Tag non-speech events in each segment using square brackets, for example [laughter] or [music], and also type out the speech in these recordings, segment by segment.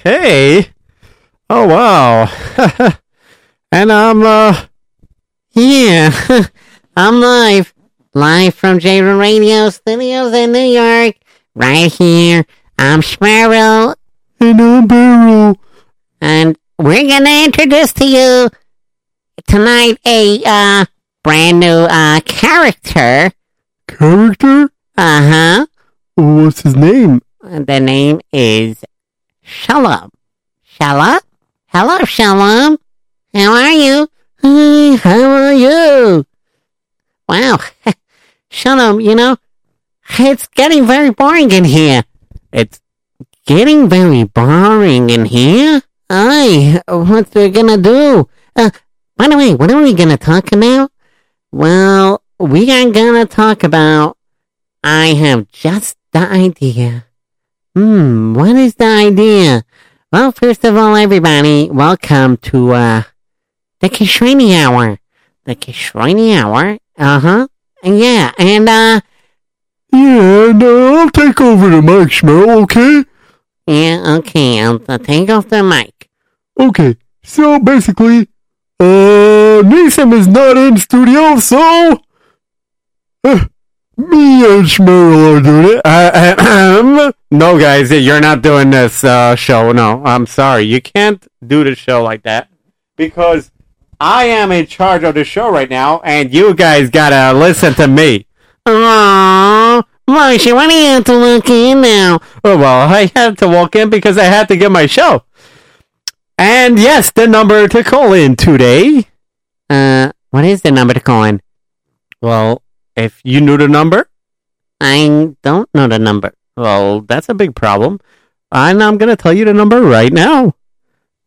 Okay. Oh wow. [laughs] and I'm uh Yeah, [laughs] I'm live. Live from Jaden Radio Studios in New York. Right here. I'm Sparrow. and I'm Barrel. And we're gonna introduce to you tonight a uh brand new uh character. Character? Uh-huh. What's his name? The name is Shalom. Shalom? Hello, Shalom. How are you? Hey, how are you? Wow. [laughs] Shalom, you know, it's getting very boring in here. It's getting very boring in here. Aye, what we're gonna do? Uh, by the way, what are we gonna talk about? Well, we are gonna talk about. I have just the idea. Hmm, what is the idea? Well, first of all, everybody, welcome to, uh, the Kishrini Hour. The Kishrini Hour? Uh huh. Yeah, and, uh, Yeah, and uh, I'll take over the mic, Schmerl, okay? yeah, okay, I'll, I'll take off the mic. Okay, so basically, uh, Neeson is not in studio, so uh, me and Schmerl are doing it. Uh, no, guys, you're not doing this uh, show. No, I'm sorry. You can't do the show like that because I am in charge of the show right now, and you guys gotta listen to me. Aww, Marsha, why do you have to look in now? Oh, well, I had to walk in because I had to get my show. And yes, the number to call in today. Uh, what is the number to call in? Well, if you knew the number, I don't know the number. well, that's a big problem. And I'm going to tell you the number right now.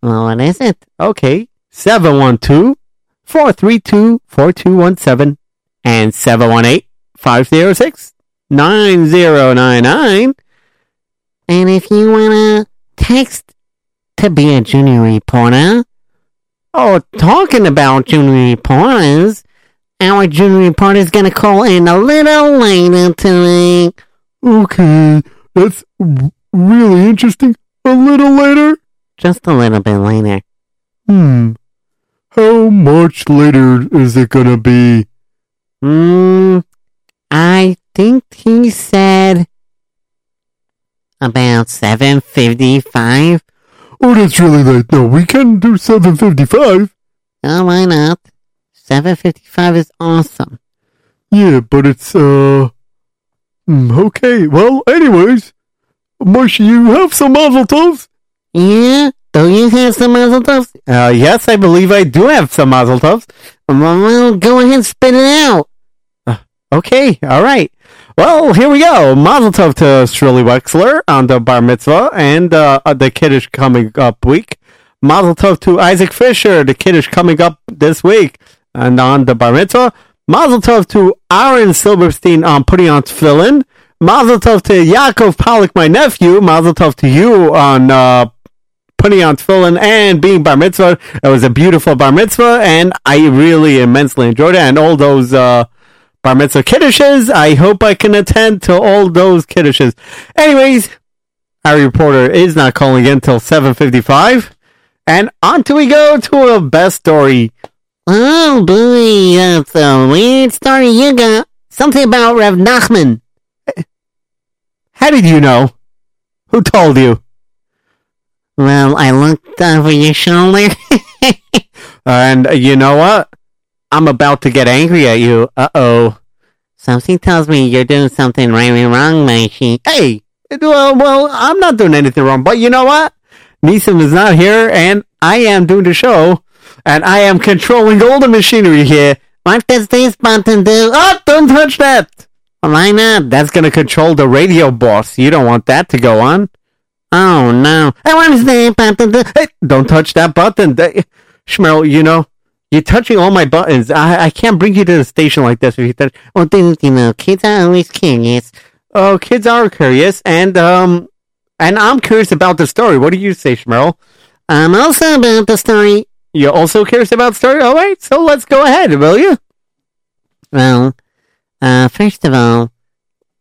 Well, what is it? Okay, 712 432 4217 and 718 506 9099. And if you wanna text to be a junior reporter, Oh, talking about junior reporters, our junior is gonna call in a little later today. okay, that's really interesting. A little later? Just a little bit later. Hmm. How much later is it gonna be? Hmm, I think he said about 7.55. Oh, that's really late. No, we can do 755. Oh, why not? 7.55 is awesome. Yeah, but it's, uh... hmm, okay, well, anyways. Marsha, you have some mazel tovs? Yeah? Do you have some mazel tovs? Uh, yes, I believe I do have some mazel tovs. Well, go ahead and spit it out. Okay, all right. Well, here we go. Mazel tov to Shirley Wexler on the bar mitzvah and uh, uh, the kiddush coming up week. Mazel tov to Isaac Fisher, the kiddush coming up this week and on the bar mitzvah. Mazel tov to Aaron Silverstein on putting on tefillin. Mazel tov to Yaakov Pollock, my nephew. Mazel tov to you on uh, putting on tefillin and being bar mitzvah. It was a beautiful bar mitzvah, and I really immensely enjoyed it. And all those uh, bar mitzvah kiddushes, I hope I can attend to all those kiddushes. Anyways, our reporter is not calling in until 7.55. And on to we go to a best story. Oh boy, that's a weird story you got. Something about Rev Nachman. How did you know? Who told you? Well, I looked over your shoulder. [laughs] And uh, you know what? I'm about to get angry at you. Uh-oh. Something tells me you're doing something really wrong, Maishi. Hey, well, well, I'm not doing anything wrong, but you know what? Neeson is not here, and I am doing the show, and I am controlling all the machinery here. What does this button do? Oh, don't touch that! Why not? That's gonna control the radio boss. You don't want that to go on. Oh no. What does that button do? Hey, don't touch that button. That- Shmerl, you know, you're touching all my buttons. I, I can't bring you to the station like this if you touch. Well, you know? Kids are always curious. Oh, kids are curious, and, um, and I'm curious about the story. What do you say, Shmerl? I'm also about the story. You're also curious about story? All right, so let's go ahead, will you? Well, uh, first of all,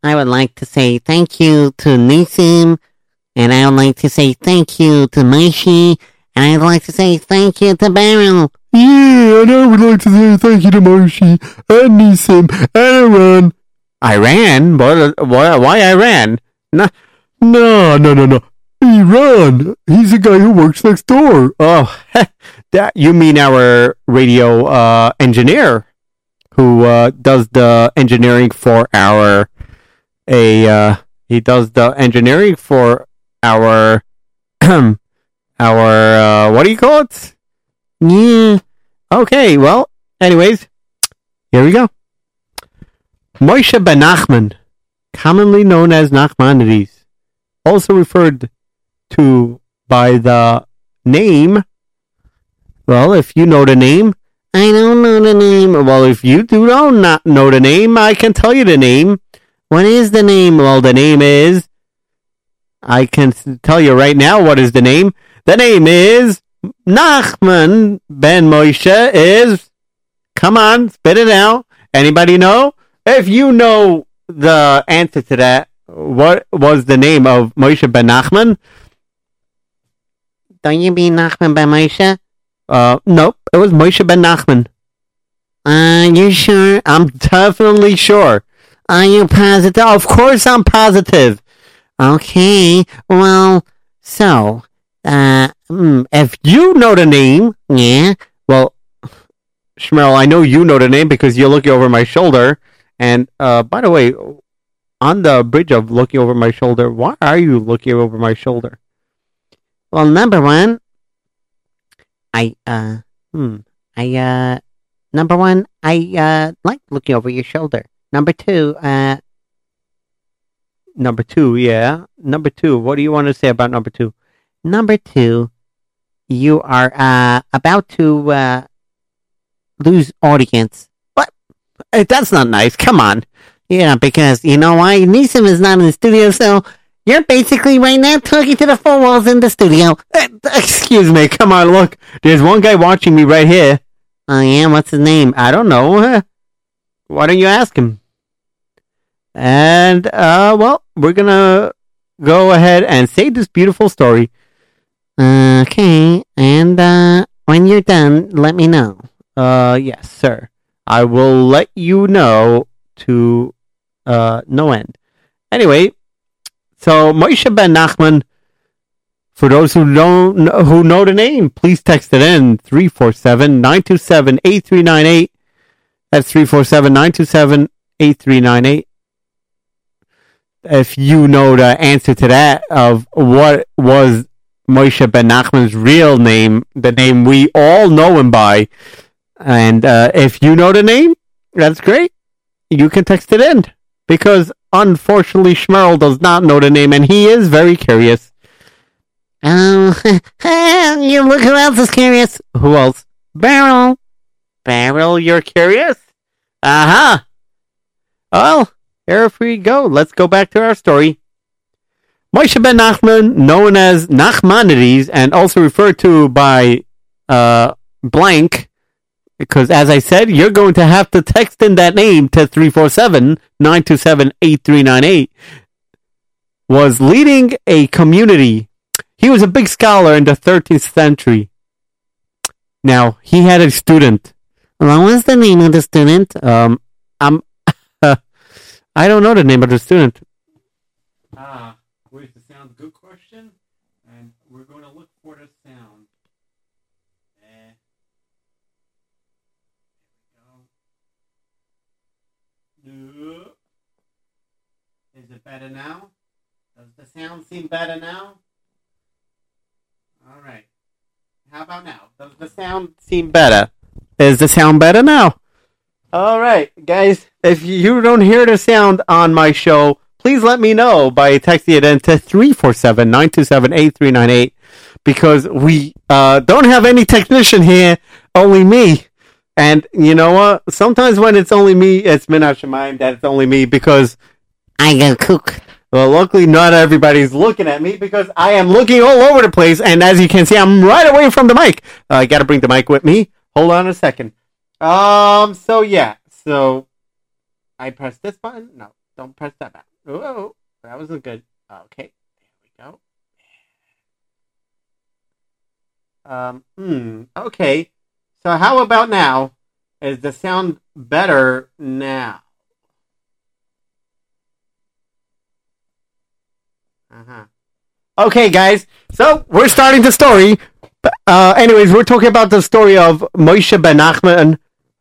I would like to say thank you to Nisim And I would like to say thank you to Moishi, and I'd like to say thank you to Beryl. Yeah, and I would like to say thank you to Moshi and Nisim and Iran. Iran? What, why, why Iran? No, no, no, no, no. Iran. He's the guy who works next door. Oh, [laughs] that you mean our radio uh, engineer who uh, does the engineering for our a uh, he does the engineering for our [clears throat] our uh, what do you call it? Yeah. Okay. Well. Anyways, here we go. Moshe ben Nachman, commonly known as Nachmanides, also referred to by the name. Well, if you know the name, I don't know the name. well, if you do not not know the name, I can tell you the name. What is the name? Well, the name is. I can tell you right now what is the name. The name is Nachman ben Moshe. Is come on, spit it out. Anybody know? If you know the answer to that, what was the name of Moshe ben Nachman? Don't you mean Nachman ben Moshe? Uh, nope, it was Moshe ben Nachman. Are you sure? I'm definitely sure. Are you positive? Of course, I'm positive. Okay. Well, so, uh, Hmm, if you know the name, yeah. well, Shmerl, I know you know the name because you're looking over my shoulder. And uh, by the way, on the bridge of looking over my shoulder, why are you looking over my shoulder? Well, number one, I, uh, hmm, I, uh, number one, I, uh, like looking over your shoulder. Number two, uh, Number two, yeah. Number two, what do you want to say about number two? number two, you are, uh, about to, uh, lose audience. Hey, that's not nice. Come on. Yeah, because you know why? Neeson is not in the studio, so you're basically right now talking to the four walls in the studio. Eh, [laughs] Excuse me. Come on, look. There's one guy watching me right here. Oh yeah, what's his name? I don't know. [laughs] Why don't you ask him? And uh, well, we're gonna go ahead and say this beautiful story. Okay, and uh, when you're done, let me know. Uh, yes, sir. I will let you know to uh no end. Anyway, so Moshe ben Nachman. For those who don't know, who know the name, please text it in 347-927-8398. That's 347-927-8398. If you know the answer to that of what was Moshe ben Nachman's real name, the name we all know him by, and uh, if you know the name, that's great. You can text it in because unfortunately Schmerl does not know the name and he is very curious. Oh, [laughs] you look who else is curious. Who else? Beryl. Beryl, you're curious? Uh huh. Well, here we go. Let's go back to our story. Moshe ben Nachman, known as Nachmanides, and also referred to by uh, blank, because as I said, you're going to have to text in that name to 347 927 8398, was leading a community. He was a big scholar in the 13th century. Now, he had a student. What was the name of the student? Um, I'm, [laughs] I don't know the name of the student. Ah, where's the sound? Good question. And we're going to look for the sound. Eh. Is it better now? Does the sound seem better now? All right. How about now? Does the sound seem better? Is the sound better now? All right, guys. If you don't hear the sound on my show, please let me know by texting it in to 347 927 8398 because we uh, don't have any technician here, only me. And you know what? Sometimes when it's only me, it's Minat mind that it's only me because I go cook. Well, luckily, not everybody's looking at me because I am looking all over the place. And as you can see, I'm right away from the mic. Uh, I got to bring the mic with me. Hold on a second. Um. So yeah. So I press this button. No, don't press that button. Oh, that wasn't good. Okay. There we go. Um. Hmm. Okay. So how about now? Is the sound better now? Uh-huh. Okay, guys. So we're starting the story. Uh, anyways, we're talking about the story of Moshe Ben Nachman,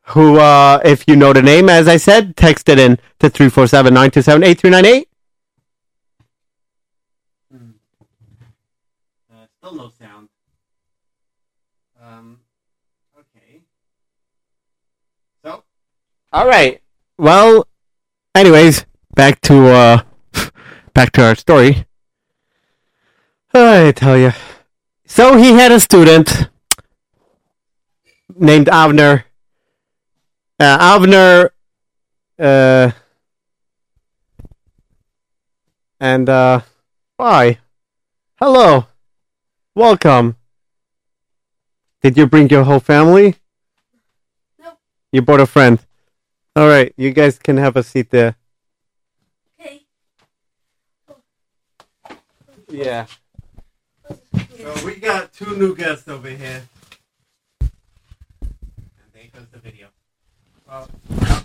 who, uh, if you know the name, as I said, text it in to 347 927 8398. Uh, still no sound. Um, okay. So, all right. Well, anyways, back to uh, [laughs] back to our story. I tell you. So he had a student named Avner. Uh, Avner, uh, and uh, why? Hello, welcome. Did you bring your whole family? Nope. You brought a friend. All right, you guys can have a seat there. Okay. Yeah. So we got two new guests over here. And there goes the video. Well,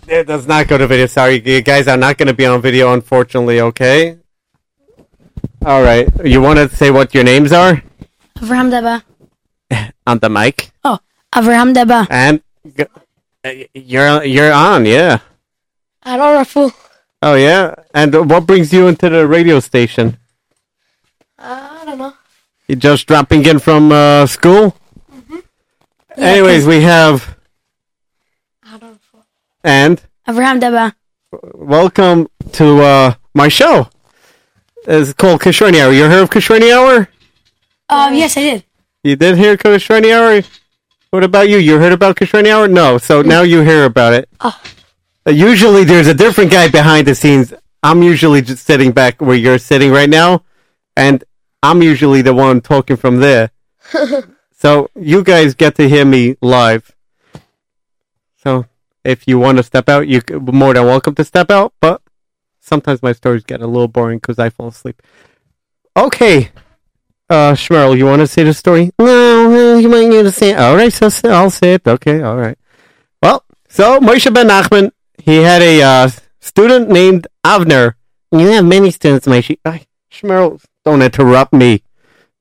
it does not go to video. Sorry, you guys are not going to be on video, unfortunately. Okay. All right. You want to say what your names are Avraham Deba. [laughs] on the mic, Oh, Avraham Deba. and g- uh, you're you're on. Yeah. Aaron Raful. Oh yeah. And what brings you into the radio station? Uh, I don't know. You just dropping in from uh, school? Anyways, we have Aaron Raful. and Avraham Deba. welcome to uh, my show. It's called Kishorni Hour. You heard of Kishorni Hour? Um, yes, I did. You did hear Kishorni Hour? What about you? You heard about Kishorni Hour? No. So now you hear about it. Oh. Uh, usually there's a different guy behind the scenes. I'm usually just sitting back where you're sitting right now, and I'm usually the one talking from there. [laughs] so you guys get to hear me live. So if you want to step out, you're more than welcome to step out. But sometimes my stories get a little boring because I fall asleep. Okay, uh, Shmerl, you want to say the story? No, uh, you might need to say. It. All right, so I'll say it. Okay, all right. Well, so Moshe Ben Nachman, he had a uh, student named Avner. You have many students, Moshe. Ay, Shmerl, don't interrupt me.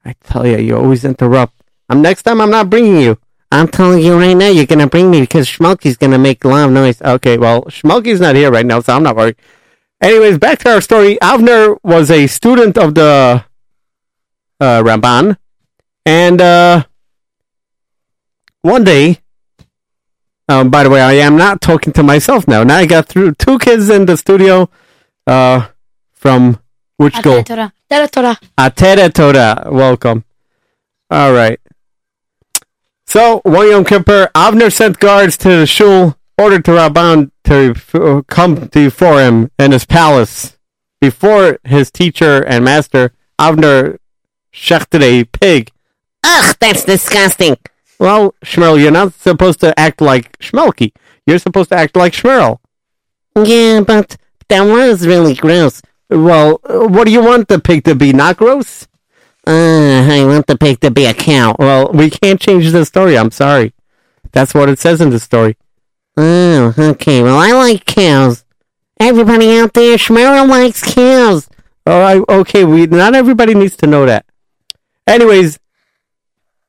I tell you, you always interrupt. I'm next time. I'm not bringing you. I'm telling you right now, you're gonna bring me because Schmulky's gonna make a lot of noise. Okay, well, Schmulky's not here right now, so I'm not worried. Anyways, back to our story. Avner was a student of the uh, Ramban, and uh, one day, um, by the way, I am not talking to myself now. Now I got through two kids in the studio, uh, from which school? Torah. Tere Torah. Atere Torah. Welcome. All right. So, one Yom Kippur, Avner sent guards to the shul, ordered to Ramban to uh, come before him in his palace. Before his teacher and master, Avner a pig. Ugh, that's disgusting. Well, Shmerl, you're not supposed to act like Shmelky. You're supposed to act like Shmerl. Yeah, but that was really gross. Well, what do you want the pig to be? Not gross? Uh, I want the pig to be a cow. Well, we can't change the story. I'm sorry. That's what it says in the story. Oh, okay. Well, I like cows. Everybody out there, Shmera likes cows. All right, okay. We not everybody needs to know that. Anyways,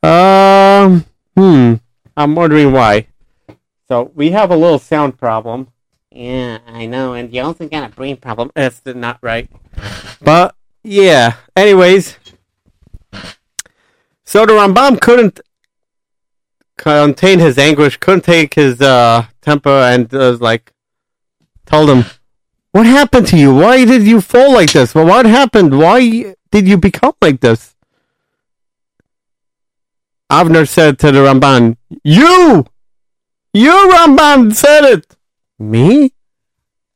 um, hmm. I'm wondering why. So we have a little sound problem. Yeah, I know. And you also got a brain problem. That's not right. But yeah. Anyways, so the Rambam couldn't contain his anguish, couldn't take his uh, temper, and was like, told him, "What happened to you? Why did you fall like this? Well, what happened? Why did you become like this?" Avner said to the Ramban, "You, you Ramban said it. Me?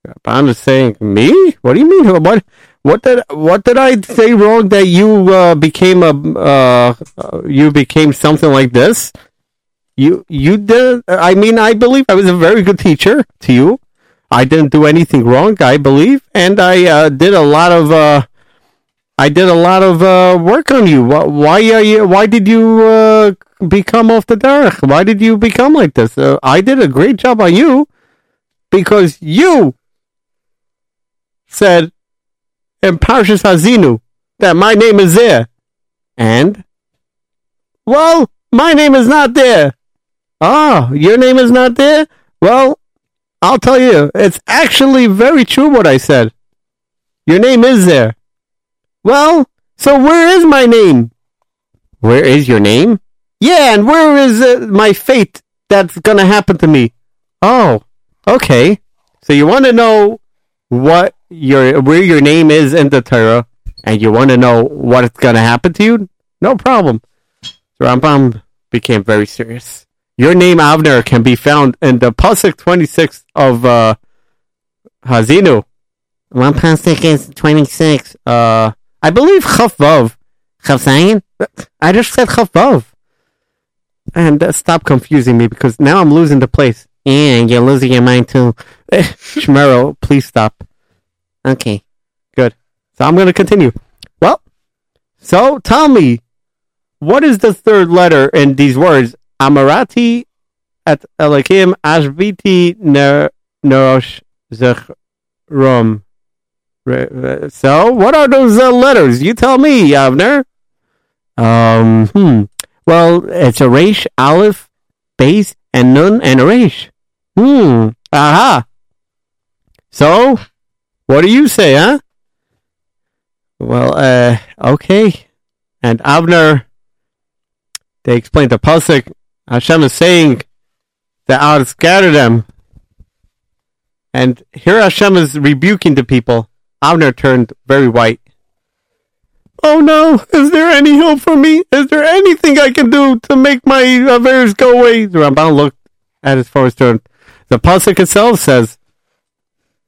Ramban is saying me? What do you mean? What? What did what did I say wrong that you uh, became a uh, uh, you became something like this? You you did. I mean, I believe I was a very good teacher to you. I didn't do anything wrong, I believe, and I uh, did a lot of uh, I did a lot of uh, work on you. Why, are you? Why did you uh, become off the derech? Why did you become like this? Uh, I did a great job on you because you said in Parshas Hazinu that my name is there. And, well, my name is not there. Ah, your name is not there? Well, I'll tell you, it's actually very true what I said. Your name is there. Well, so where is my name? Where is your name? Yeah, and where is uh, my fate that's gonna happen to me? Oh, okay. So you want to know what your where your name is in the Torah, and you want to know what's gonna happen to you? No problem. So Rambam became very serious. Your name Avner can be found in the pasuk twenty six of uh, Hazinu. What pasuk is 26? Uh, I believe. Chav Zayin? I just said Chavav. And uh, stop confusing me because now I'm losing the place. And you're losing your mind too. [laughs] Shmero, please stop. Okay. Good. So I'm going to continue. Well, so tell me, what is the third letter in these words? Amarati at Elakim Ashviti Ner- Nerosh Zechrom. So, what are those uh, letters? You tell me, Avner. Um, hmm. Well, it's a Resh, Aleph, Beis, and Nun, and a Resh. Hmm. Aha. So, what do you say, huh? Well, uh, okay. And Avner, they explained the pasuk. Hashem is saying that I'll scatter them. And here Hashem is rebuking the people. Avner turned very white. Oh no! Is there any hope for me? Is there anything I can do to make my affairs go away? The Ramban looked at his forest turn. The pasuk itself says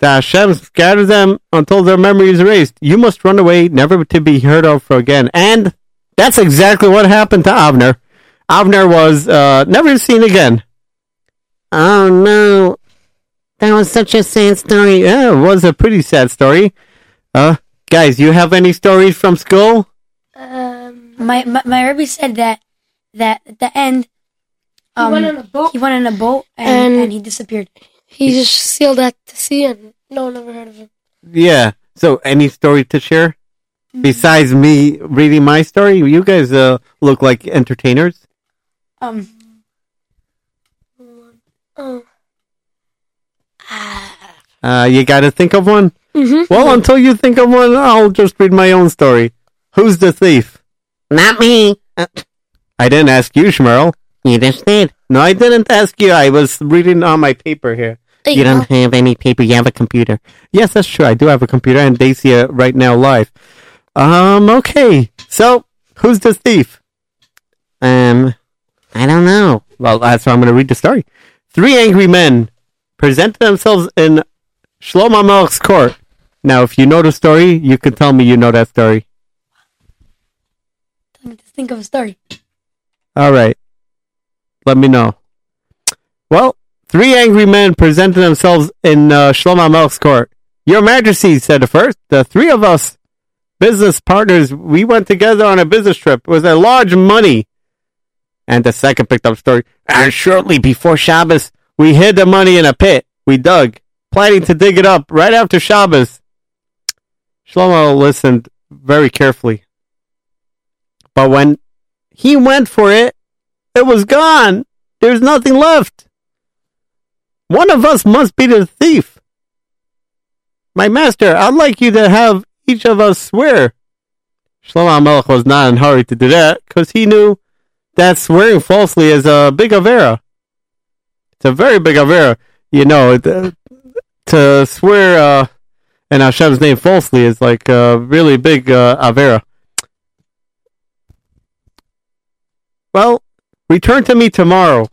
that Hashem scatters them until their memory is erased. You must run away, never to be heard of for again. And that's exactly what happened to Avner. Avner was uh, never seen again. Oh no. That was such a sad story. Yeah, it was a pretty sad story. Uh, guys, you have any stories from school? Um, my, my my Rebbe said that that at the end, um, went on a boat. He went on a boat and, And- and he disappeared. He just sailed at the sea and no one ever heard of him. Yeah. So, any story to share? Besides me reading my story, you guys uh, look like entertainers. Um, Oh. Uh, you got to think of one. Mm-hmm. Well, until you think of one, I'll just read my own story. Who's the thief? Not me. Uh, I didn't ask you, Shmerl. you just did. No, I didn't ask you. I was reading on my paper here. You don't have any paper. You have a computer. Yes, that's true. I do have a computer, and they see it right now live. Um. Okay. So, who's the thief? Um, I don't know. Well, that's why I'm going to read the story. Three angry men presented themselves in Shlomo Melech's court. Now, if you know the story, you can tell me you know that story. Just think of a story. All right. Let me know. Well, three angry men presented themselves in uh, Shlomo Melech's court. Your Majesty, said the first, the three of us, business partners, we went together on a business trip. It was a large money. And the second picked up story. And shortly before Shabbos, we hid the money in a pit. We dug, planning to dig it up right after Shabbos. Shlomo listened very carefully. But when he went for it, it was gone. There's nothing left. One of us must be the thief. My master, I'd like you to have each of us swear. Shlomo Melech was not in a hurry to do that because he knew that swearing falsely is a big avera. It's a very big avera. You know, to swear uh, in Hashem's name falsely is like a really big uh, avera. Well, return to me tomorrow,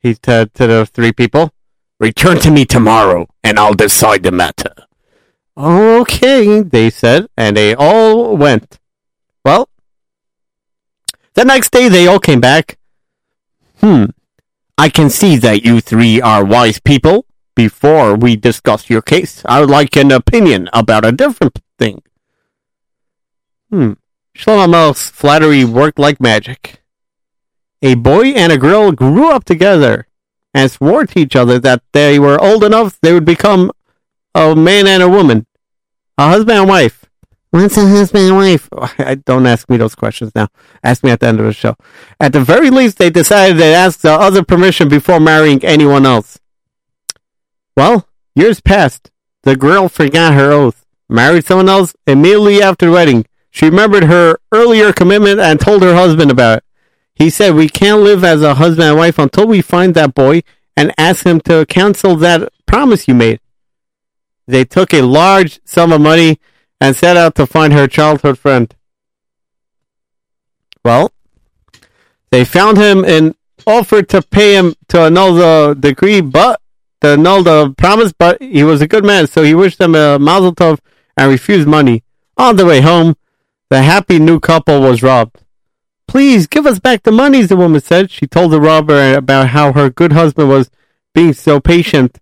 he said to the three people. Return to me tomorrow, and I'll decide the matter. Okay, they said, and they all went. Well, the next day they all came back. Hmm, I can see that you three are wise people. Before we discuss your case, I would like an opinion about a different thing. Hmm, Shlomo Melech's flattery worked like magic. a boy and a girl grew up together and swore to each other that they were old enough they would become a man and a woman, a husband and wife. What's a husband and wife? [laughs] I don't ask me those questions now. Ask me at the end of the show. At the very least, they decided to ask the other permission before marrying anyone else. Well, years passed. The girl forgot her oath, married someone else immediately after the wedding. She remembered her earlier commitment and told her husband about it. He said, We can't live as a husband and wife until we find that boy and ask him to cancel that promise you made. They took a large sum of money and set out to find her childhood friend. Well, they found him and offered to pay him to annul the decree, but the promise, but he was a good man, so he wished them a mazel tov and refused money. On the way home, the happy new couple was robbed. Please give us back the monies, the woman said. She told the robber about how her good husband was being so patient,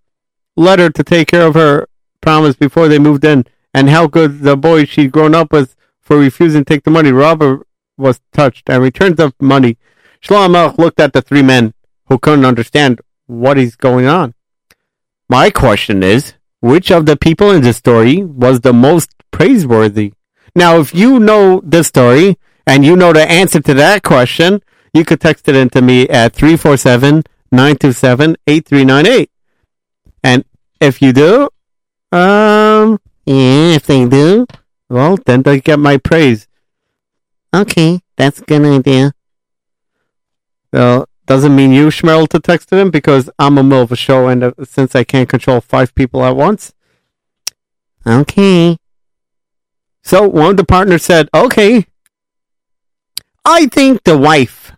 led her to take care of her promise before they moved in, and how good the boy she'd grown up with for refusing to take the money. Robber was touched and returned the money. Shlomo looked at the three men who couldn't understand what is going on. My question is, which of the people in the story was the most praiseworthy? Now, if you know the story and you know the answer to that question, you could text it into me at 347 927 8398. And if you do, um, Yeah, if they do. well, then they get my praise. Okay, that's a good idea. Uh, doesn't mean you, Schmerl, to text it in because I'm a middle of a show, and uh, since I can't control five people at once, Okay. so one of the partners said, "Okay, I think the wife,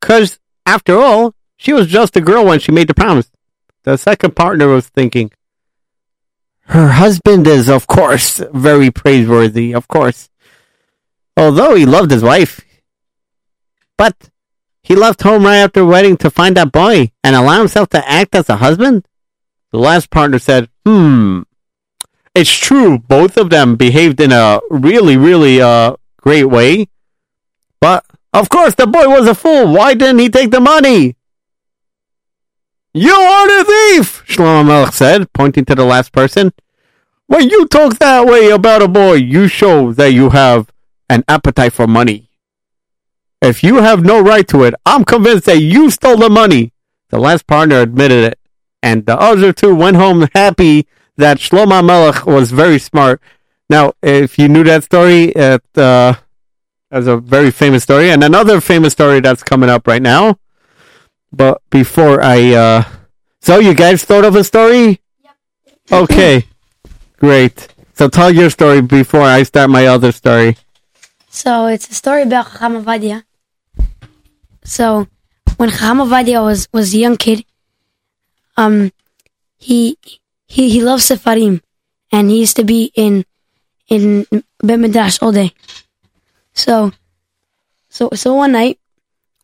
because after all, she was just a girl when she made the promise." The second partner was thinking, "Her husband is, of course, very praiseworthy, of course, although he loved his wife, but." He left home right after the wedding to find that boy and allow himself to act as a husband? The last partner said, Hmm. It's true, both of them behaved in a really, really uh great way. But of course the boy was a fool. Why didn't he take the money? You are the thief, Shlomo Melech said, pointing to the last person. When you talk that way about a boy, you show that you have an appetite for money. If you have no right to it, I'm convinced that you stole the money. The last partner admitted it, and the other two went home happy that Shlomo Melech was very smart. Now, if you knew that story, it uh, was a very famous story, and another famous story that's coming up right now. But before I, uh, so you guys thought of a story? Okay, great. So tell your story before I start my other story. So it's a story about Chacham Ovadia. So when Chacham was was a young kid, um, he he he loved Sefarim, and he used to be in in Bet all day. So so so one night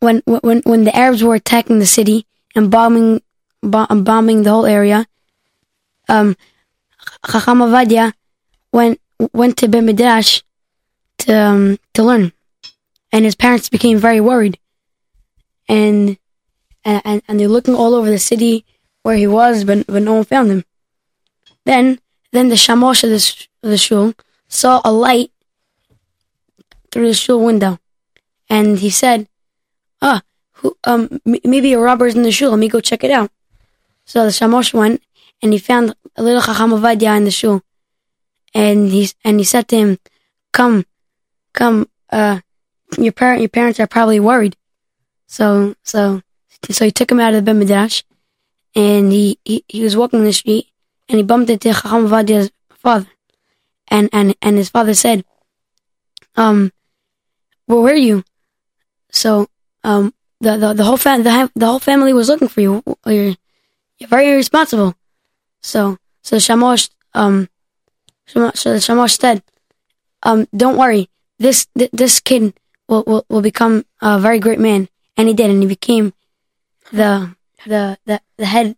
when when when the Arabs were attacking the city and bombing bo- bombing the whole area, um, Chacham Ovadia went went to Bet to um, to learn, and his parents became very worried, and and and- they're looking all over the city where he was, but but no one found him. Then then the shamosh of the, of the shul saw a light through the shul window, and he said, "Ah, who um maybe a robber's in the shul. Let me go check it out." So the shamosh went, and he found a little chacham Ovadia in the shul, and he and he said to him, "Come." come uh your parent your parents are probably worried so so so he took him out of the Midrash and he, he he was walking in the street and he bumped into Chacham Ovadia's father. And and and his father said um where were you? So um the the, the whole fam- the, the whole family was looking for you. You're, you're very irresponsible. So so Shamosh um so Shamosh said um don't worry. This th- this kid will, will will become a very great man, and he did, and he became the the the, the head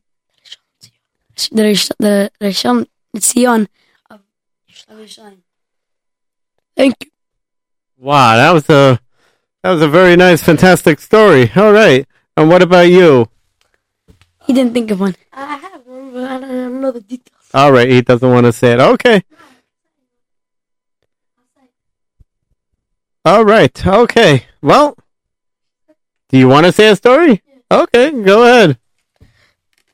the Rish- the Rishon Tzion of of Yerushalayim. Thank you. Wow, that was a That was a very nice, fantastic story. All right. And what about you? He didn't think of one. I have one, but I don't know the details. All right. He doesn't want to say it. Okay. All right. Okay. Well, do you want to say a story? Okay. Go ahead.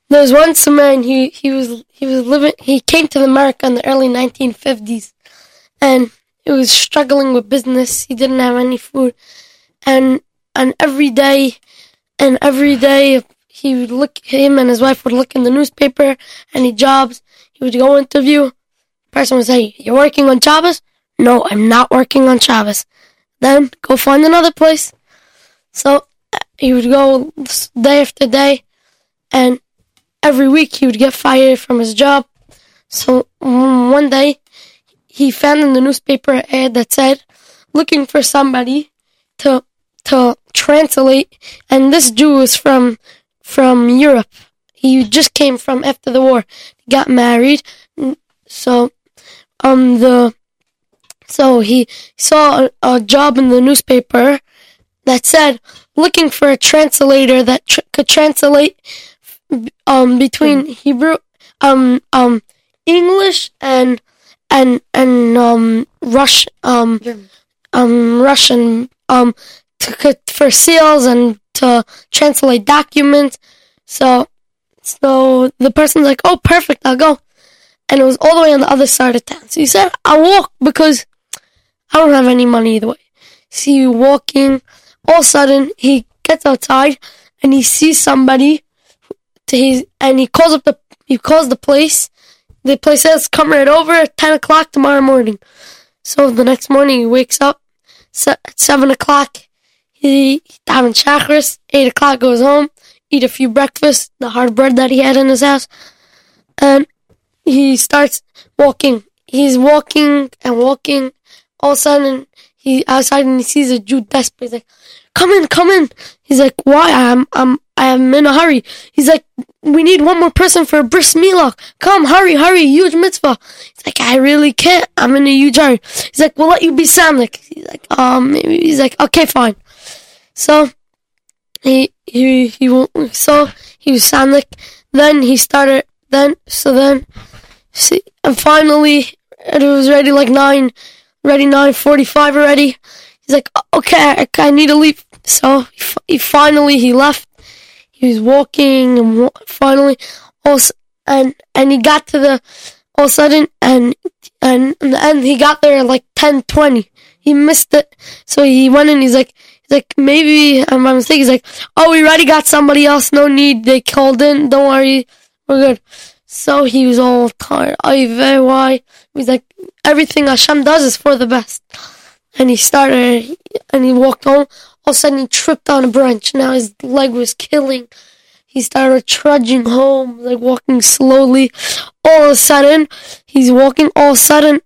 There's once a man. He he was he was living. He came to America in the early 1950s, and he was struggling with business. He didn't have any food, and and every day, and every day he would look. Him and his wife would look in the newspaper. Any jobs? He would go interview. Person would say, "You're working on Shabbos." No, I'm not working on Shabbos. Then go find another place. So he would go day after day, and every week he would get fired from his job. So one day he found in the newspaper an ad that said, looking for somebody to to translate. And this Jew was from from Europe. He just came from after the war. Got married. So um the so he saw a, a job in the newspaper that said looking for a translator that tr- could translate um between Hebrew um um English and and and um Rush um German. um Russian um to, for sales and to translate documents. So so the person's like, "Oh, perfect, I'll go." And it was all the way on the other side of town. So he said, "I'll walk because I don't have any money either way." See you walking. All of a sudden, he gets outside and he sees somebody to his, and he calls up the he calls the place. The place says, "Come right over at ten o'clock tomorrow morning." So the next morning he wakes up at seven o'clock. He having chakras. Eight o'clock goes home, eat a few breakfast, the hard bread that he had in his house, and he starts walking. He's walking and walking. All of a sudden, he outside and he sees a Jew desperate. He's like, "Come in, come in." He's like, "Why? I'm, I'm, I'm in a hurry." He's like, "We need one more person for a bris milah. Come, hurry, hurry, huge mitzvah." He's like, "I really can't. I'm in a huge hurry." He's like, "We'll let you be samlik." He's like, "Um," he's like, "Okay, fine." So he he he won't- so he was samlik. Then he started. Then so then, see, and finally it was ready like nine, ready nine forty-five already. He's like, "Okay, I, need to leave." So he, finally he left. He was walking and finally, also, and and he got to the all of a sudden and and end he got there at like ten twenty. He missed it, so he went in. He's like, he's like, maybe I'm my mistake. He's like, oh, we already got somebody else. No need. They called in. Don't worry, we're good. So he was all tired. I very why? He's like, everything Hashem does is for the best. And he started, and he walked home. All of a sudden, he tripped on a branch. Now his leg was killing. He started trudging home, like walking slowly. All of a sudden, he's walking. All of a sudden,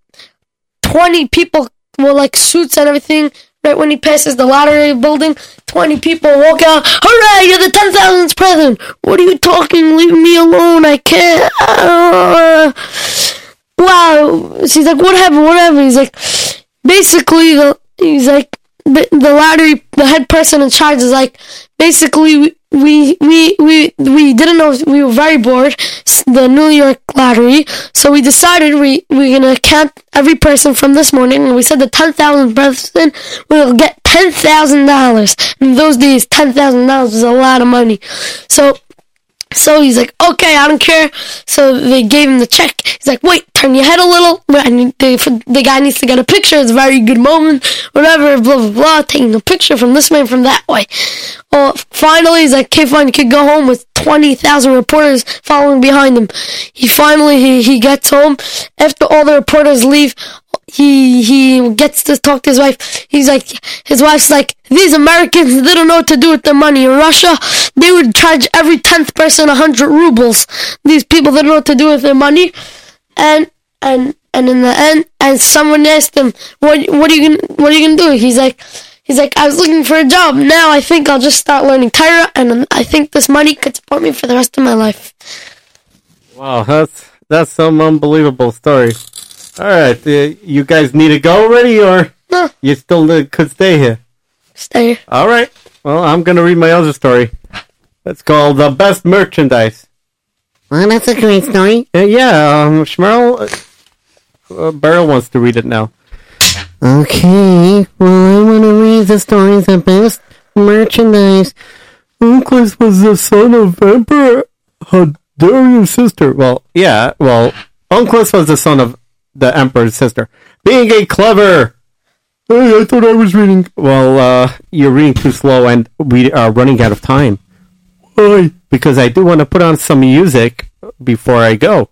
20 people with like suits and everything. Right when he passes the lottery building, 20 people walk out. Hooray, you're the 10,000th president. What are you talking? Leave me alone. I can't. Wow. She's like, what happened? What happened? He's like, basically, the, he's like, the, the lottery, the head person in charge is like, basically, we, we, we, we, we didn't know, we were very bored, the New York lottery, so we decided we, we're gonna count every person from this morning, and we said the 10,000th person will get $10,000. In those days, $10,000 was a lot of money. So, so he's like, okay, I don't care. So they gave him the check. He's like, wait, turn your head a little. Need the, guy needs to get a picture. It's a very good moment. Whatever, blah, blah, blah. Taking a picture from this way from that way. Well, finally, he's like, okay, fine, you could go home with 20,000 reporters following behind him. He finally, he, he gets home. After all the reporters leave, he he gets to talk to his wife. He's like, his wife's like, these Americans, they don't know what to do with their money. In Russia, they would charge every tenth person a hundred rubles. These people, they don't know what to do with their money. And and and in the end, and someone asked him, what what are you gonna what are you gonna do? He's like. He's like, I was looking for a job. Now I think I'll just start learning Torah, and I think this money could support me for the rest of my life. Wow, that's that's some unbelievable story. All right, uh, you guys need to go already, or No, you still uh, could stay here? Stay. All right. Well, I'm gonna read my other story. It's called "The Best Merchandise." Well, that's a great story. Uh, yeah, um, Shmerl, uh, uh, Beryl wants to read it now. Okay, well, I want to read the story of the best merchandise. Onkelos was the son of Emperor Hadrian's sister. Well, yeah, well, Onkelos was the son of the Emperor's sister. Being a clever. Hey, I thought I was reading. Well, uh, you're reading too slow and we are running out of time. Why? Because I do want to put on some music before I go.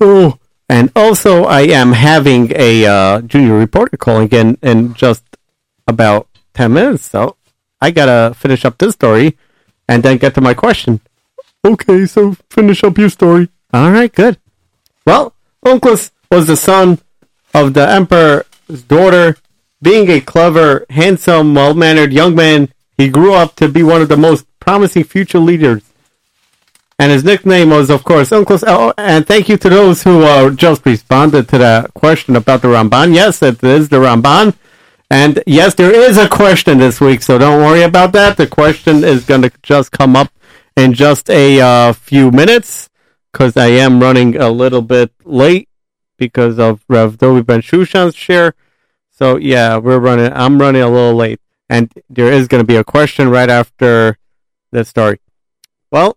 Oh. And also, I am having a uh, junior reporter calling in in just about 10 minutes, so I gotta finish up this story and then get to my question. Okay, so finish up your story. All right, good. Well, Onkelos was the son of the emperor's daughter. Being a clever, handsome, well-mannered young man, he grew up to be one of the most promising future leaders. And his nickname was, of course, Uncle. Oh, and thank you to those who uh, just responded to that question about the Ramban. Yes, it is the Ramban. And yes, there is a question this week, so don't worry about that. The question is going to just come up in just a uh, few minutes because I am running a little bit late because of Rev Dovi Ben Shushan's share. So yeah, we're running. I'm running a little late, and there is going to be a question right after the story. Well,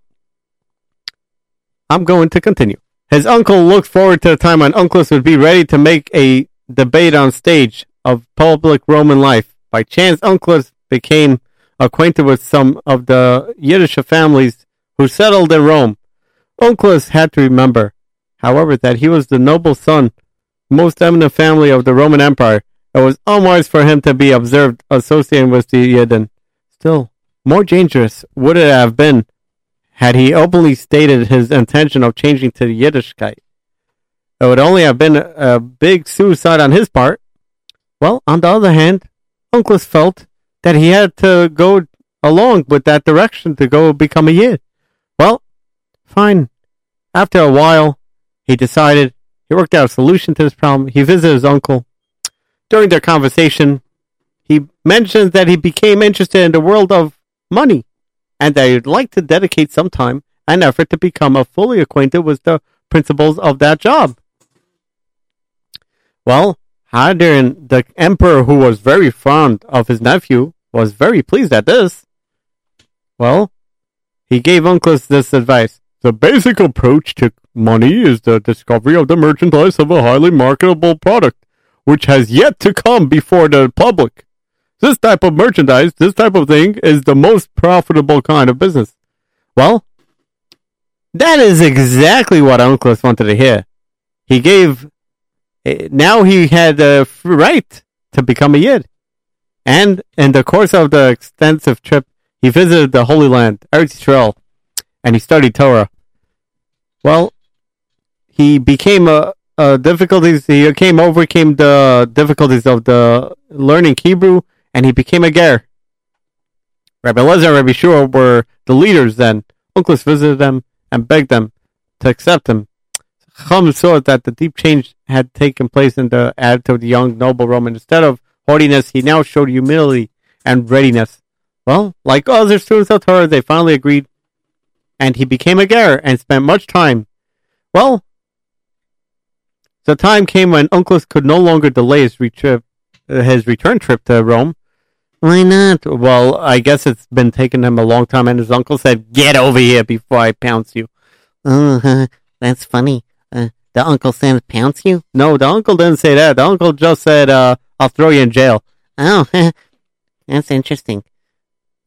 I'm going to continue. His uncle looked forward to the time when Onkelos would be ready to make a debate on stage of public Roman life. By chance, Onkelos became acquainted with some of the Yiddish families who settled in Rome. Onkelos had to remember, however, that he was the noble son, most eminent family of the Roman Empire. It was unwise for him to be observed associating with the Yidden. Still, more dangerous would it have been had he openly stated his intention of changing to the Yiddishkeit. It would only have been a big suicide on his part. Well, on the other hand, Onkelos felt that he had to go along with that direction to go become a Yid. Well, fine. After a while, he decided he worked out a solution to this problem. He visited his uncle. During their conversation, he mentioned that he became interested in the world of money and that he'd like to dedicate some time and effort to become a fully acquainted with the principles of that job. Well, Hadrian, the emperor who was very fond of his nephew, was very pleased at this. Well, he gave Onkelos this advice. The basic approach to money is the discovery of the merchandise of a highly marketable product, which has yet to come before the public. This type of merchandise, this type of thing, is the most profitable kind of business. Well, that is exactly what Onkelos wanted to hear. He gave, now he had a right to become a Yid. And in the course of the extensive trip, he visited the Holy Land, Eretz Yisrael, and he studied Torah. Well, he became a, a difficulties. He came overcame the difficulties of the learning Hebrew, and he became a ger. Rabbi Lezer and Rabbi Shua were the leaders then. Onkelos visited them and begged them to accept him. Chum saw that the deep change had taken place in the attitude of the young noble Roman. Instead of haughtiness, he now showed humility and readiness. Well, like other students of Torah, they finally agreed, and he became a ger and spent much time. Well, the time came when Onkelos could no longer delay his, retrip, his return trip to Rome. Why not? Well, I guess it's been taking him a long time, and his uncle said, "Get over here before I pounce you." Uh, that's funny. Uh, the uncle said pounce you? No, the uncle didn't say that. The uncle just said, uh, "I'll throw you in jail." Oh, [laughs] that's interesting.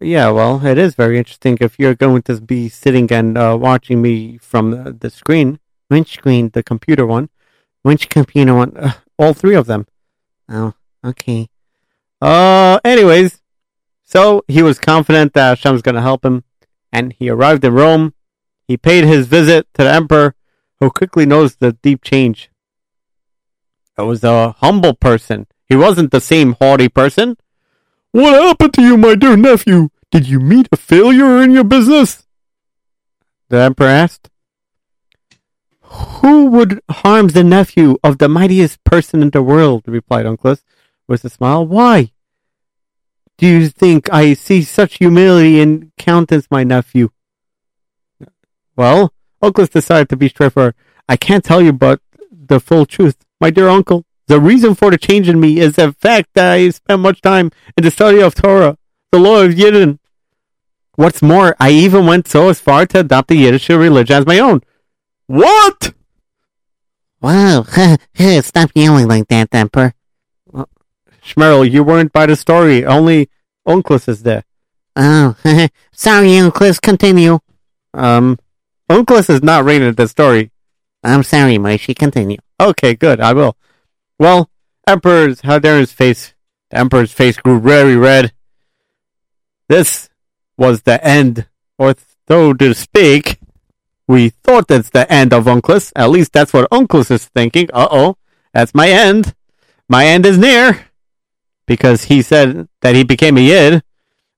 Yeah, well, it is very interesting if you're going to be sitting and uh, watching me from the, the screen. Which screen? The computer one. Which computer one? Uh, all three of them. Oh, okay. Uh, anyways, so he was confident that Hashem's going to help him, and he arrived in Rome. He paid his visit to the emperor, who quickly noticed the deep change. It was a humble person. He wasn't the same haughty person. What happened to you, my dear nephew? Did you meet a failure in your business? The emperor asked. Who would harm the nephew of the mightiest person in the world? replied Onkelos with a smile. Why? do you think I see such humility in countenance, my nephew? Well, Onkelos decided to be straightforward. I can't tell you but the full truth. My dear uncle, the reason for the change in me is the fact that I spent much time in the study of Torah, the law of Yidden. What's more, I even went so as far to adopt the Yiddish religion as my own. What? Whoa, [laughs] stop yelling like that, Emperor. Schmerl, you weren't by the story. Only Onkelos is there. Oh, [laughs] sorry, Onkelos, continue. Um, Onkelos is not reading the story. I'm sorry, Moshe, continue. Okay, good. I will. Well, Emperor's Hadarian's face, the Emperor's face grew very red. This was the end, or so to speak. We thought that's the end of Onkelos. At least that's what Onkelos is thinking. Uh oh, that's my end. My end is near. Because he said that he became a Yid.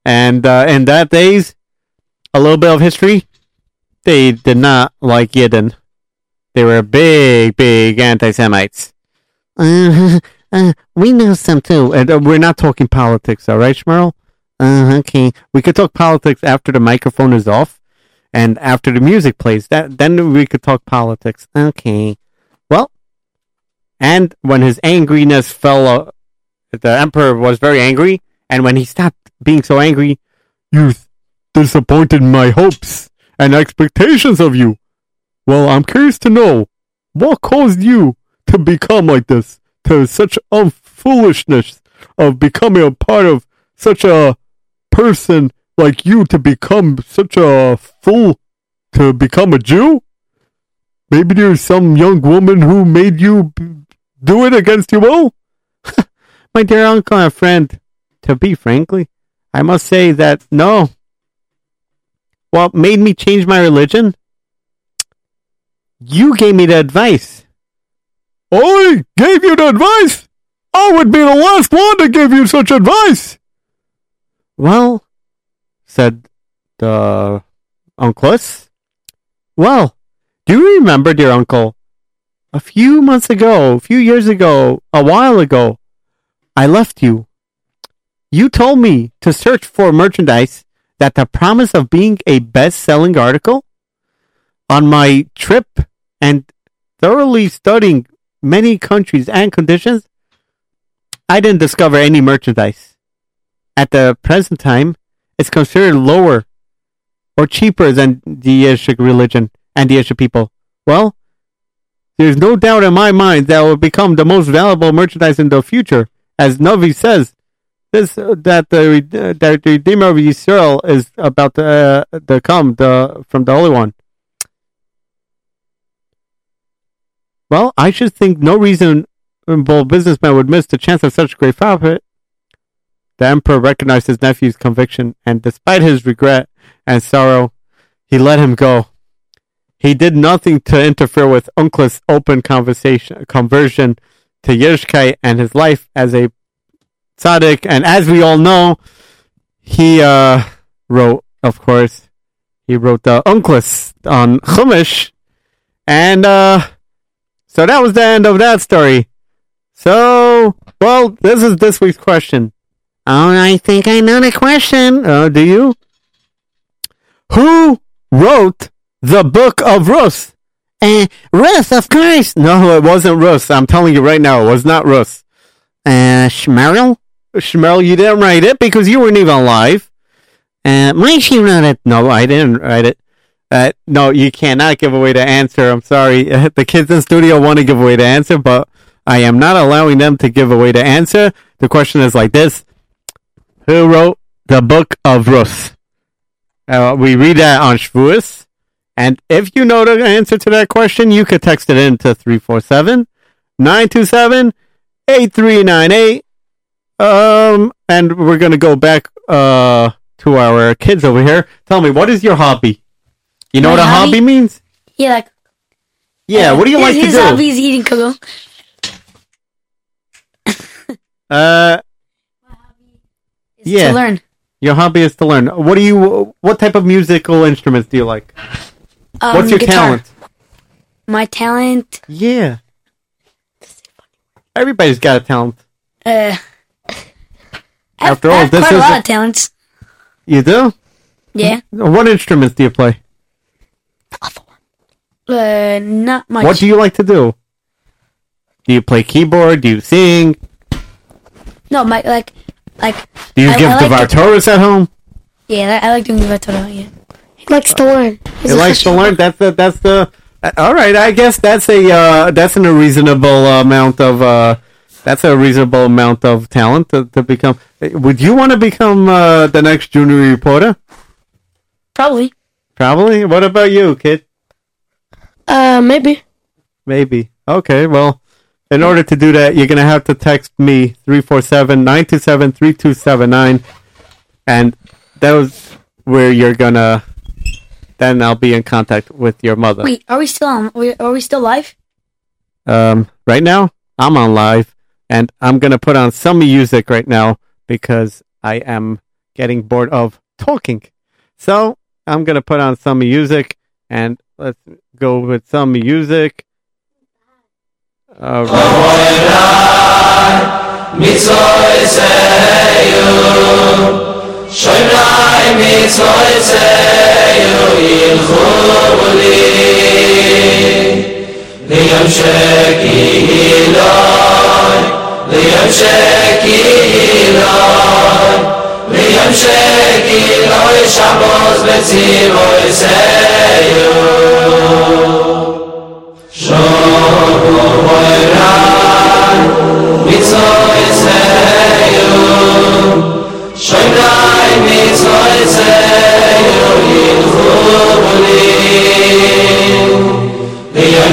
And uh, in that days, a little bit of history, they did not like Yidden. They were big, big anti Semites. Uh, uh, we know some too. And uh, we're not talking politics, all right, Schmerl? Uh, okay. We could talk politics after the microphone is off and after the music plays. That then we could talk politics. Okay. Well, and when his angriness fell, uh, the emperor was very angry, and when he stopped being so angry, you disappointed my hopes and expectations of you. Well, I'm curious to know what caused you to become like this, to such a foolishness of becoming a part of such a person like you to become such a fool to become a Jew? Maybe there's some young woman who made you do it against your will? [laughs] My dear uncle and friend, to be frankly, I must say that no. What made me change my religion? You gave me the advice. I gave you the advice? I would be the last one to give you such advice. Well, said the Onkelos. Well, do you remember, dear uncle, a few months ago, a few years ago, a while ago, I left you. You told me to search for merchandise that the promise of being a best selling article on my trip and thoroughly studying many countries and conditions, I didn't discover any merchandise. At the present time, it's considered lower or cheaper than the Yiddish religion and the Yiddish people. Well, there's no doubt in my mind that will become the most valuable merchandise in the future. As Novi says, this uh, that the uh, that the Redeemer of Yisrael is about to, uh, to come the, from the Holy One. Well, I should think no reasonable businessman would miss the chance of such great profit. The emperor recognized his nephew's conviction, and despite his regret and sorrow, he let him go. He did nothing to interfere with Uncle's open conversation, conversion to Yiddishkeit and his life as a tzaddik. And as we all know, he uh, wrote, of course, he wrote the Onkelos on Chumash, and uh, so that was the end of that story. So, well, this is this week's question. Oh, I think I know the question. Uh, do you? Who wrote the book of Ruth? Uh, Ruth, of course. No, it wasn't Ruth. I'm telling you right now, it was not Ruth. Uh, Schmerl? Shmerl, you didn't write it because you weren't even alive. Uh, Moshe wrote it. No, I didn't write it. Uh, no, you cannot give away the answer. I'm sorry. [laughs] The kids in studio want to give away the answer, but I am not allowing them to give away the answer. The question is like this. Who wrote the book of Ruth? Uh, we read that on Shavuos. And if you know the answer to that question, you could text it in to 347 927 8398. Um, and we're going to go back uh, to our kids over here. Tell me, what is your hobby? You know My what a hobby? hobby means? Yeah, like Yeah, what do you his, like to his do? hobby is eating kugel. [laughs] Uh, My hobby Is Yeah. to learn. your hobby is to learn. What do you? What type of musical instruments do you like? Um, What's your guitar. talent? My talent. Yeah. Everybody's got a talent. Uh, I have, After I all, have this quite a is lot a- of talents. You do? Yeah. What instruments do you play? Uh, not much. What do you like to do? Do you play keyboard? Do you sing? No, my like, like. Do you I- give I the like to- at home? Yeah, I like doing the Vatoro. Yeah. He likes to learn. He's He likes to learn. That's the that's the. uh, all right, I guess that's a uh, that's an a reasonable amount of uh, that's a reasonable amount of talent to, to become. Would you want to become uh, the next junior reporter? Probably. Probably. What about you, kid? Uh, maybe. Maybe. Okay, well, in order to do that, you're going to have to text me 347 927 3279. And those where you're going to. Then I'll be in contact with your mother. Wait, are we still on? Are we still live? Um, right now, I'm on live. And I'm going to put on some music right now because I am getting bored of talking. So I'm going to put on some music. And let's go with some music. ביום שקיל שבוז שבוס בציר סייו שובו אוי מצוי סייו שוי מצוי סייו ילכו בולי ביום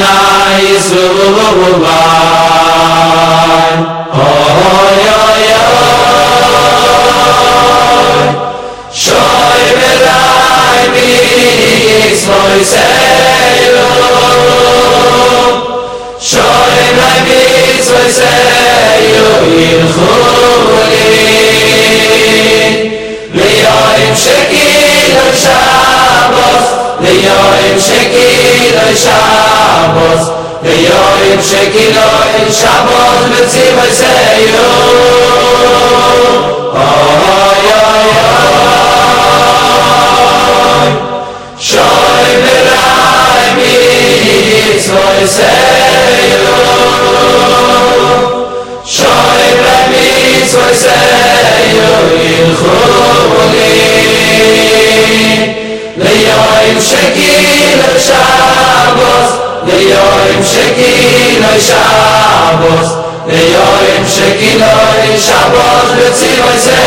nai suvai oh ya ya shoy velai bi soy selo shoy velai bi soy selo in khuli li yoim shekil shabos ליום שקיל שבוס ליום שקיל שבוס מציב סיו אוי אוי אוי שוי בלעי מיצוי סיו שוי בלעי מיצוי סיו ילכו. ליום שקיל השבוס ליום שקיל השבוס ליום שקיל השבוס בציבוי סיום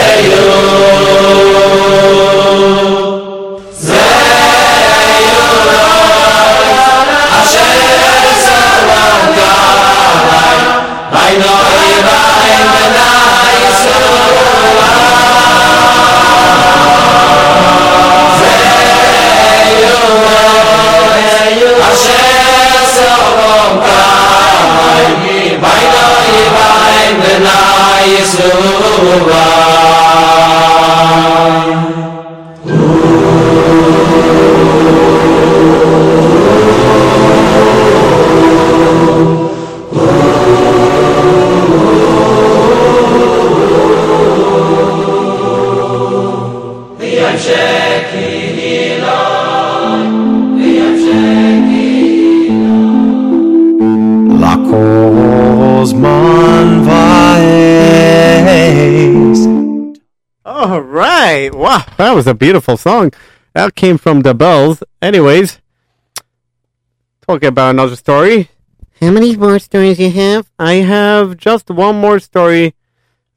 La that was a beautiful song. That came from the Bells. Anyways, talking about another story. How many more stories you have? I have just one more story.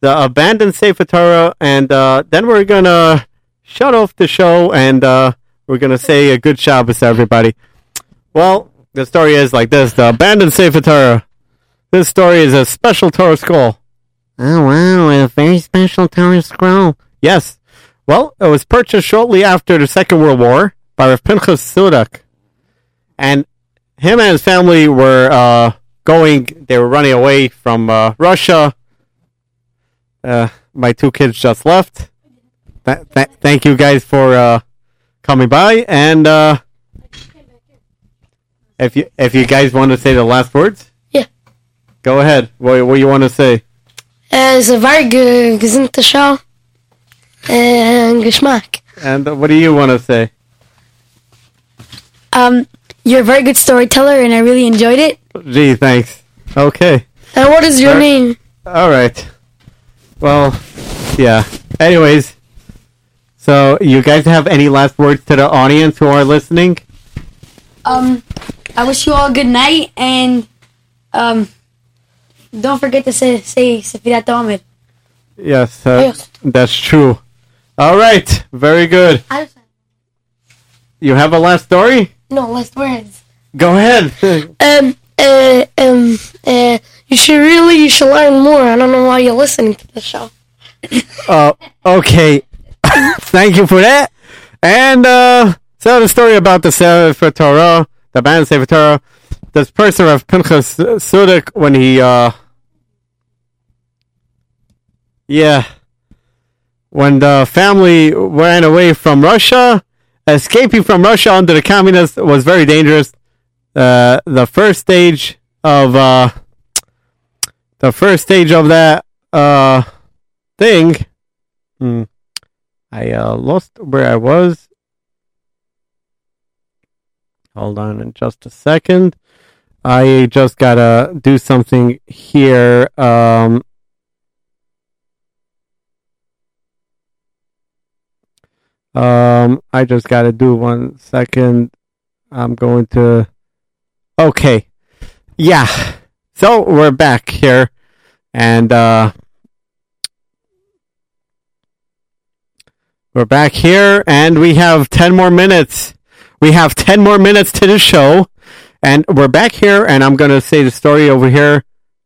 The abandoned Sefer Torah, and uh, then we're gonna shut off the show, and uh, we're gonna say a good Shabbos to everybody. Well, the story is like this: the abandoned Sefer Torah. This story is a special Torah scroll. Oh wow, a very special Torah scroll. Yes. Well, it was purchased shortly after the Second World War by Rav Pinchas Sudak. And him and his family were uh, going, they were running away from uh, Russia. Uh, my two kids just left. Th- th- thank you guys for uh, coming by. And uh, if you if you guys want to say the last words, Yeah. go ahead. What, what you want to say? Uh, it's a very good isn't the show. And Geschmack. And uh, what do you want to say? Um, you're a very good storyteller, and I really enjoyed it. Gee, thanks. Okay. And what is your Sure. name? All right. Well, yeah. Anyways, so you guys have any last words to the audience who are listening? Um, I wish you all a good night, and um, don't forget to say say Sefirat Omer. Yes, uh, Yes. that's true. All right. Very good. I You have a last story? no last words. Go ahead. [laughs] Um, uh, um, uh, you should really, you should learn more. I don't know why you're listening to the show. [laughs] uh, okay. [laughs] Thank you for that. And uh, so the story about the Sefer Torah, the band Sefer Torah, this person of Pinchas Sudak when he, uh, yeah, when the family ran away from Russia, escaping from Russia under the communists was very dangerous. Uh, the first stage of uh, the first stage of that uh thing. Hmm. I uh, lost where I was. Hold on in just a second. I just gotta do something here. Um, um, I just gotta do one second. I'm going to. Okay. Yeah. So we're back here. And, uh, We're back here and we have 10 more minutes. We have 10 more minutes to the show. And we're back here and I'm going to say the story over here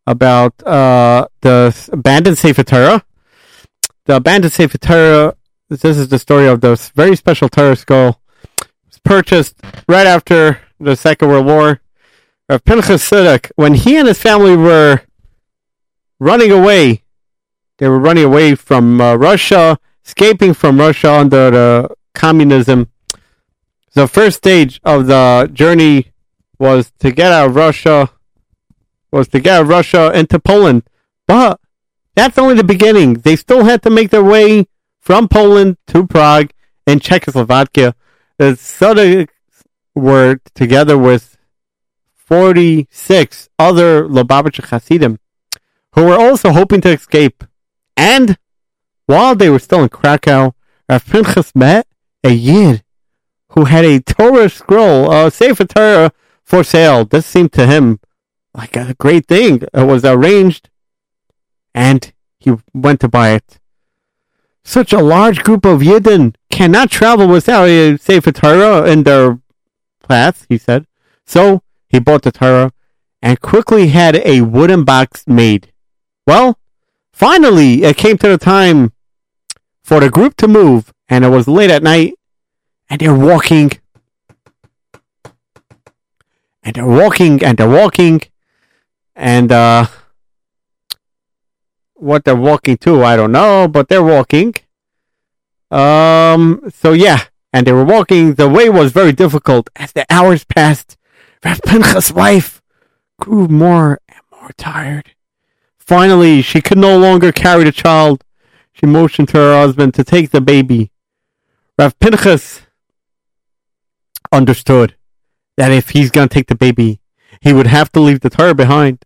about uh, the abandoned Sefer Torah. The abandoned Sefer Torah, this is the story of this very special Torah skull. It was purchased right after the Second World War. Of Pinchas Sudak, when he and his family were running away, they were running away from uh, Russia, escaping from Russia under the communism. The first stage of the journey was to get out of Russia, was to get out of Russia into Poland. But that's only the beginning. They still had to make their way from Poland to Prague and Czechoslovakia. The Sudaks were together with 46 other Lubavitcher Hasidim who were also hoping to escape. And while they were still in Krakow, Rav Pinchas met a Yid who had a Torah scroll, a Sefer Torah, for sale. This seemed to him like a great thing. It was arranged, and he went to buy it. Such a large group of Yidden cannot travel without a Sefer Torah in their path, he said. So he bought the Torah and quickly had a wooden box made. Well, finally, it came to the time for the group to move, and it was late at night, and they're walking, and they're walking, and they're walking, and uh, what they're walking to, I don't know, but they're walking. Um, so yeah, and they were walking. The way was very difficult as the hours passed. [laughs] Rav Pinchas' wife grew more and more tired. Finally, she could no longer carry the child. She motioned to her husband to take the baby. Rav Pinchas understood that if he's going to take the baby, he would have to leave the Torah behind.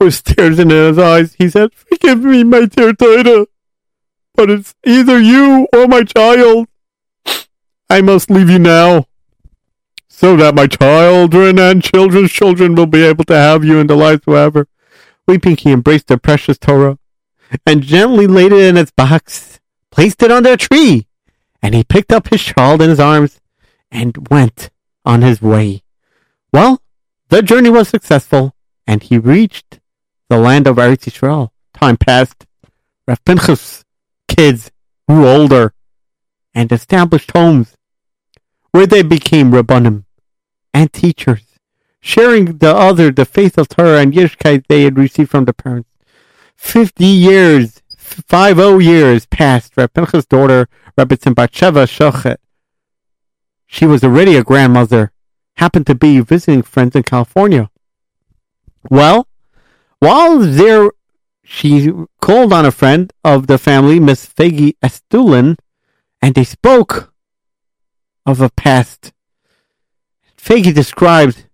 With tears in his eyes, he said, Forgive me, my dear Torah, but it's either you or my child. I must leave you now, so that my children and children's children will be able to have you in the lives forever. Weeping, he embraced the precious Torah and gently laid it in its box, placed it under a tree, and he picked up his child in his arms and went on his way. Well, the journey was successful, and he reached the land of Eretz Yisrael. Time passed. Rav Pinchas' kids grew older and established homes where they became rabbanim and teachers, sharing the other the faith of Torah and Yiddishkeit they had received from the parents. Fifty years, five oh years passed. Rav Pinchas' daughter, Rebbetzin Batsheva Shochet, she was already a grandmother, happened to be visiting friends in California. Well, while there, she called on a friend of the family, Miss Faigy Estulin, and they spoke of a past. Faigy described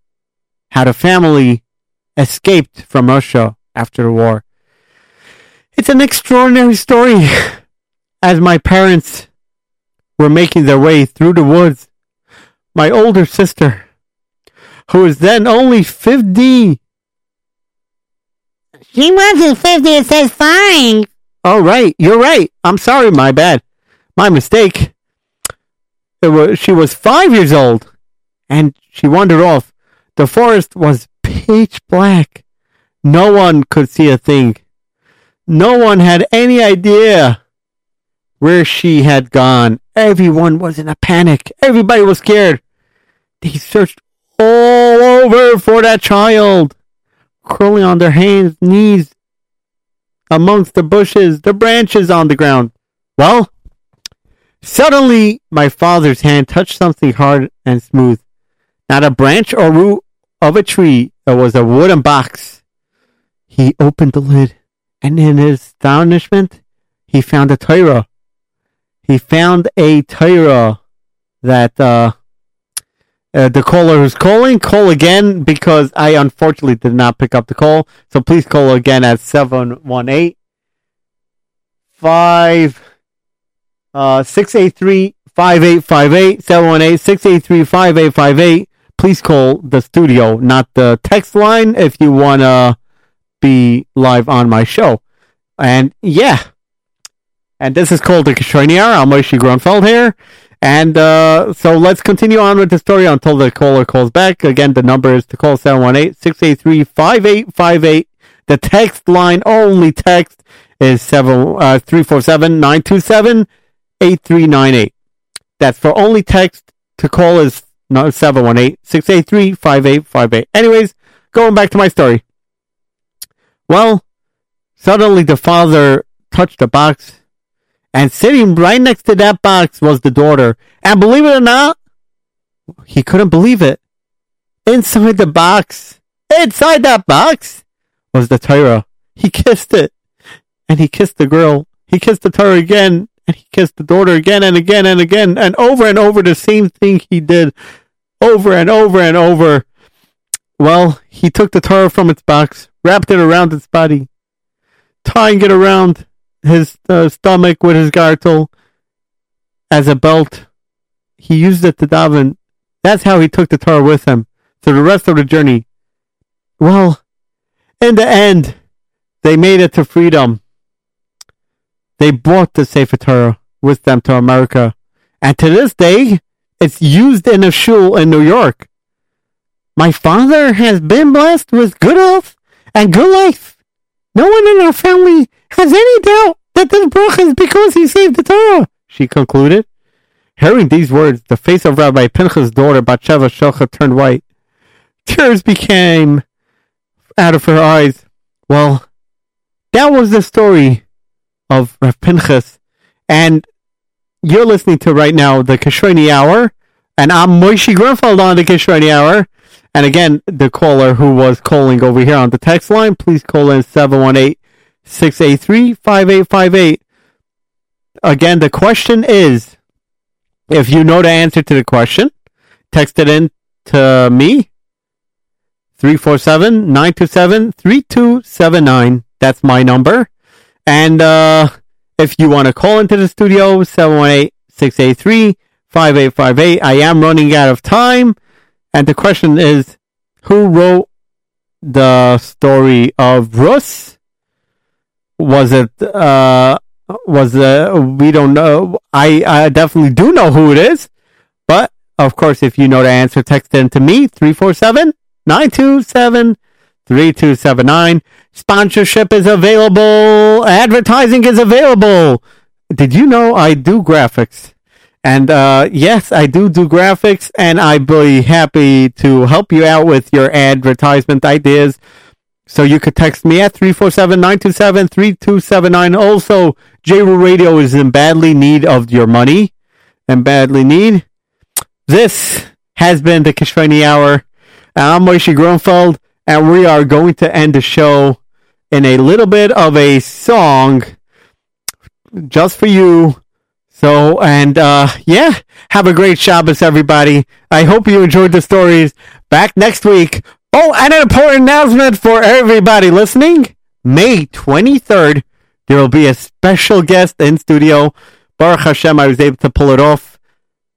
how the family escaped from Russia after the war. It's an extraordinary story. [laughs] As my parents were making their way through the woods, my older sister, who was then only 50, She wasn't 50, it says five. Oh, right. You're right. I'm sorry. My bad. My mistake. Was, she was five years old and she wandered off. The forest was pitch black. No one could see a thing. No one had any idea where she had gone. Everyone was in a panic. Everybody was scared. They searched all over for that child, crawling on their hands, knees, amongst the bushes, the branches on the ground. Well, suddenly my father's hand touched something hard and smooth. Not a branch or root of a tree, it was a wooden box. He opened the lid, and in his astonishment, he found a Torah. He found a Torah that uh, uh, the caller who's calling, call again because I unfortunately did not pick up the call. So please call again at 718 5 uh 683 5858 718 683 5858. Please call the studio, not the text line if you want to be live on my show. And yeah. And this is called the Kishoni I'm Moshe Grunfeld here. And uh, so let's continue on with the story until the caller calls back. Again, the number is to call 718-683-5858. The text line, only text, is 7, uh, 347-927-8398. That's for only text. To call is 718-683-5858. Anyways, going back to my story. Well, suddenly the father touched the box and sitting right next to that box was the daughter. And believe it or not, he couldn't believe it. Inside the box, inside that box, was the Torah. He kissed it. And he kissed the girl. He kissed the Torah again. And he kissed the daughter again and again and again. And over and over the same thing he did. Over and over and over. Well, he took the Torah from its box, wrapped it around its body, tying it around his uh, stomach with his gartel as a belt. He used it to daven. That's how he took the Torah with him through the rest of the journey. Well, in the end, they made it to freedom. They brought the Sefer Torah with them to America. And to this day, it's used in a shul in New York. My father has been blessed with good health and good life. No one in our family has any doubt that this bracha is because he saved the Torah, she concluded. Hearing these words, the face of Rabbi Pinchas' daughter, Batsheva Shochet, turned white. Tears became out of her eyes. Well, that was the story of Rav Pinchas. And you're listening to right now the Kashrani Hour. And I'm Moshe Grunfeld on the Kashrani Hour. And again, the caller who was calling over here on the text line, please call in 718 683 5858. Again, the question is if you know the answer to the question, text it in to me 347 927 3279. That's my number. And uh, if you want to call into the studio, 718 683 5858. I am running out of time. And the question is who wrote the story of Rus? Was it, uh, was uh, we don't know. I, I definitely do know who it is, but of course, if you know the answer, text in to me, 347 927 3279. Sponsorship is available. Advertising is available. Did you know I do graphics? And uh, yes, I do do graphics, and I'd be happy to help you out with your advertisement ideas. So you could text me at 347-927-3279. Also, JRoot Radio is in badly need of your money and badly need. This has been the Kishveni Hour. I'm Moshe Grunfeld, and we are going to end the show in a little bit of a song just for you. So, and uh, yeah, have a great Shabbos, everybody. I hope you enjoyed the stories. Back next week. Oh, and an important announcement for everybody listening. May 23rd, there will be a special guest in studio. Baruch Hashem, I was able to pull it off.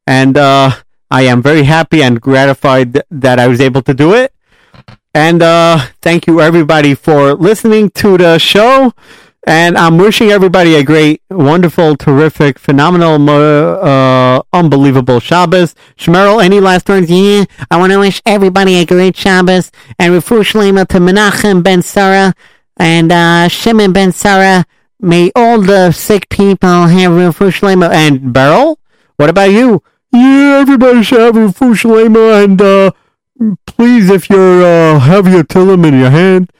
And uh, I am very happy and gratified that I was able to do it. And uh, thank you, everybody, for listening to the show. And I'm wishing everybody a great, wonderful, terrific, phenomenal, uh, unbelievable Shabbos. Shmerel, any last words? Yeah, I want to wish everybody a great Shabbos and Refu Shlema to Menachem Ben Sarah and uh, Shimon Ben Sarah. May all the sick people have Refu Shlema. And Beryl, what about you? Yeah, everybody should have a Fushalema and uh, please, if you're uh, have your tillum in your hand,